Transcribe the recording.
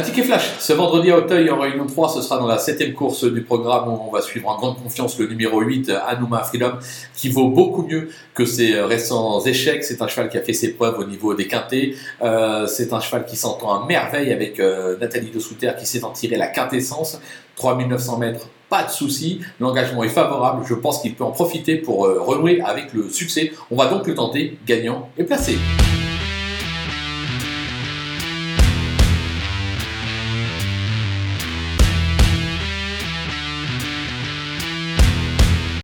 Un ticket flash, ce vendredi à Auteuil en Réunion 3, ce sera dans la septième course du programme où on va suivre en grande confiance le numéro 8, Anouma Freedom, qui vaut beaucoup mieux que ses euh, récents échecs. C'est un cheval qui a fait ses preuves au niveau des quintés. Euh, c'est un cheval qui s'entend à merveille avec euh, Nathalie de Souter qui s'est en tiré la quintessence. 3900 mètres, pas de souci. L'engagement est favorable. Je pense qu'il peut en profiter pour renouer avec le succès. On va donc le tenter gagnant et placé.